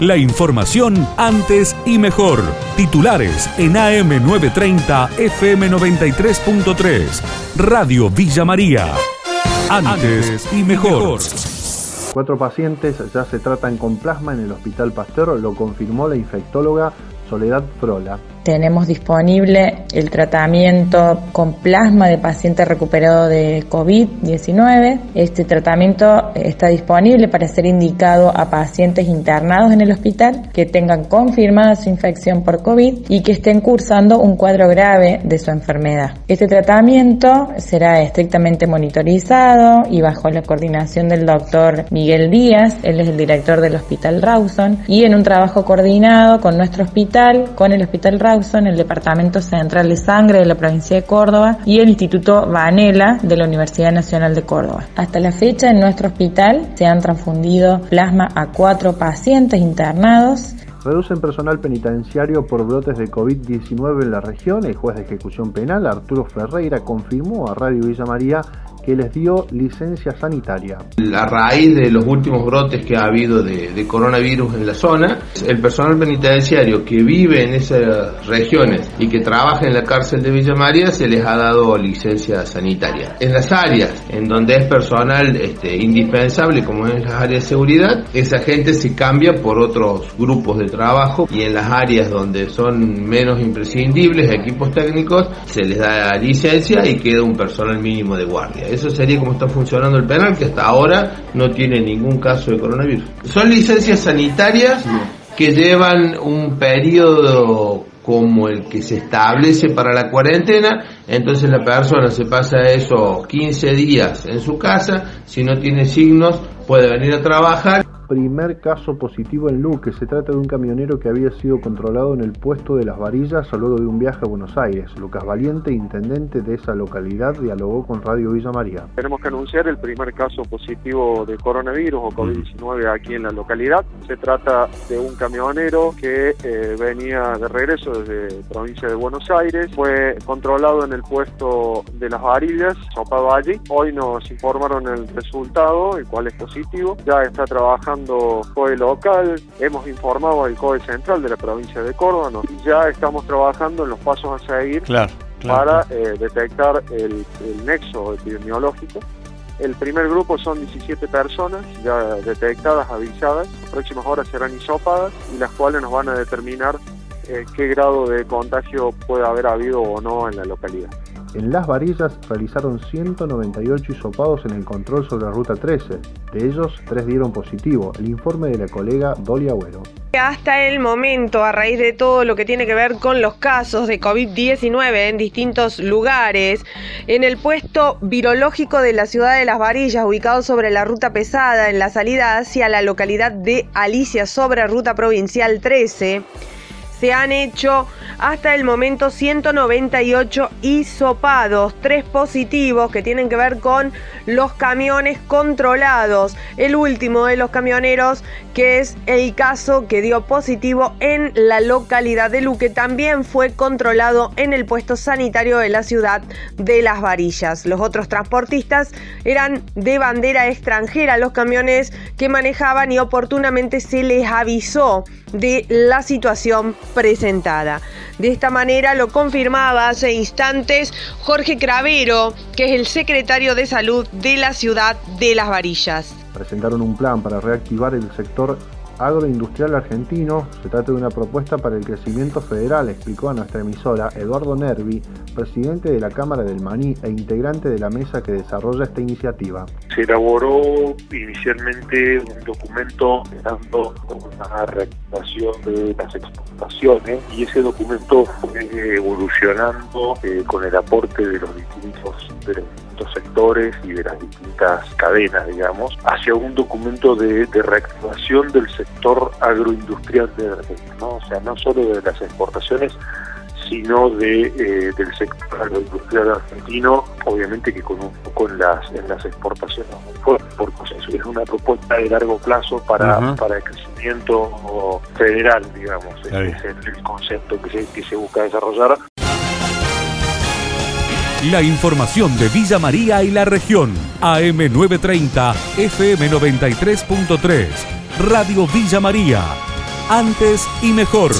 La información antes y mejor. Titulares en AM930 FM93.3. Radio Villa María. Antes y mejor. Cuatro pacientes ya se tratan con plasma en el Hospital Pasteur, lo confirmó la infectóloga Soledad Frola. Tenemos disponible el tratamiento con plasma de paciente recuperado de COVID-19. Este tratamiento está disponible para ser indicado a pacientes internados en el hospital que tengan confirmada su infección por COVID y que estén cursando un cuadro grave de su enfermedad. Este tratamiento será estrictamente monitorizado y bajo la coordinación del doctor Miguel Díaz, él es el director del Hospital Rawson, y en un trabajo coordinado con nuestro hospital, con el Hospital Rawson, en el Departamento Central de Sangre de la provincia de Córdoba y el Instituto Vanela de la Universidad Nacional de Córdoba. Hasta la fecha en nuestro hospital se han transfundido plasma a cuatro pacientes internados Reducen personal penitenciario por brotes de COVID-19 en la región. El juez de ejecución penal, Arturo Ferreira, confirmó a Radio Villa María que les dio licencia sanitaria. A raíz de los últimos brotes que ha habido de, coronavirus en la zona, el personal penitenciario que vive en esas regiones y que trabaja en la cárcel de Villa María se les ha dado licencia sanitaria. En las áreas en donde es personal este, indispensable, como en las áreas de seguridad, esa gente se cambia por otros grupos de trabajo y en las áreas donde son menos imprescindibles, equipos técnicos, se les da licencia y queda un personal mínimo de guardia. Eso sería como está funcionando el penal, que hasta ahora no tiene ningún caso de coronavirus. Son licencias sanitarias que llevan un periodo como el que se establece para la cuarentena, entonces la persona se pasa esos 15 días en su casa, si no tiene signos puede venir a trabajar primer caso positivo en Luque. Se trata de un camionero que había sido controlado en el puesto de las varillas luego de un viaje a Buenos Aires. Lucas Valiente, intendente de esa localidad, dialogó con Radio Villa María. Tenemos que anunciar el primer caso positivo de coronavirus o COVID-19 aquí en la localidad. Se trata de un camionero que eh, venía de regreso desde provincia de Buenos Aires. Fue controlado en el puesto de las varillas, sopado allí. Hoy nos informaron el resultado, el cual es positivo. Ya está trabajando COE local, hemos informado al COE central de la provincia de Córdoba y ya estamos trabajando en los pasos a seguir para eh, detectar el, nexo epidemiológico. El primer grupo son 17 personas ya detectadas, avisadas. Las próximas horas serán hisopadas y las cuales nos van a determinar eh, qué grado de contagio puede haber habido o no en la localidad. En Las Varillas realizaron 198 hisopados en el control sobre la ruta 13. De ellos, tres dieron positivo. El informe de la colega Dolly Agüero. Hasta el momento, a raíz de todo lo que tiene que ver con los casos de COVID-19 en distintos lugares, en el puesto virológico de la ciudad de Las Varillas, ubicado sobre la ruta pesada en la salida hacia la localidad de Alicia sobre ruta provincial 13, se han hecho hasta el momento 198 hisopados, tres positivos que tienen que ver con los camiones controlados. El último de los camioneros que es el caso que dio positivo en la localidad de Luque, también fue controlado en el puesto sanitario de la ciudad de Las Varillas. Los otros transportistas eran de bandera extranjera, los camiones que manejaban y oportunamente se les avisó de la situación presentada. De esta manera lo confirmaba hace instantes Jorge Cravero, que es el secretario de salud de la ciudad de Las Varillas. Presentaron un plan para reactivar el sector agroindustrial argentino. Se trata de una propuesta para el crecimiento federal, explicó a nuestra emisora Eduardo Nervi, presidente de la Cámara del Maní e integrante de la mesa que desarrolla esta iniciativa. Se elaboró inicialmente un documento dando una de las exportaciones y ese documento fue evolucionando eh, con el aporte de los distintos de sectores y de las distintas cadenas, digamos, hacia un documento de, reactivación del sector agroindustrial de Argentina, ¿no? o sea, no solo de las exportaciones, sino de, eh, del sector agroindustrial argentino, obviamente que con un poco en las, en las exportaciones porque es una propuesta de largo plazo para, para el crecimiento federal, digamos, es el, concepto que se, que se busca desarrollar. La información de Villa María y la región. AM930, FM93.3. Radio Villa María. Antes y mejor.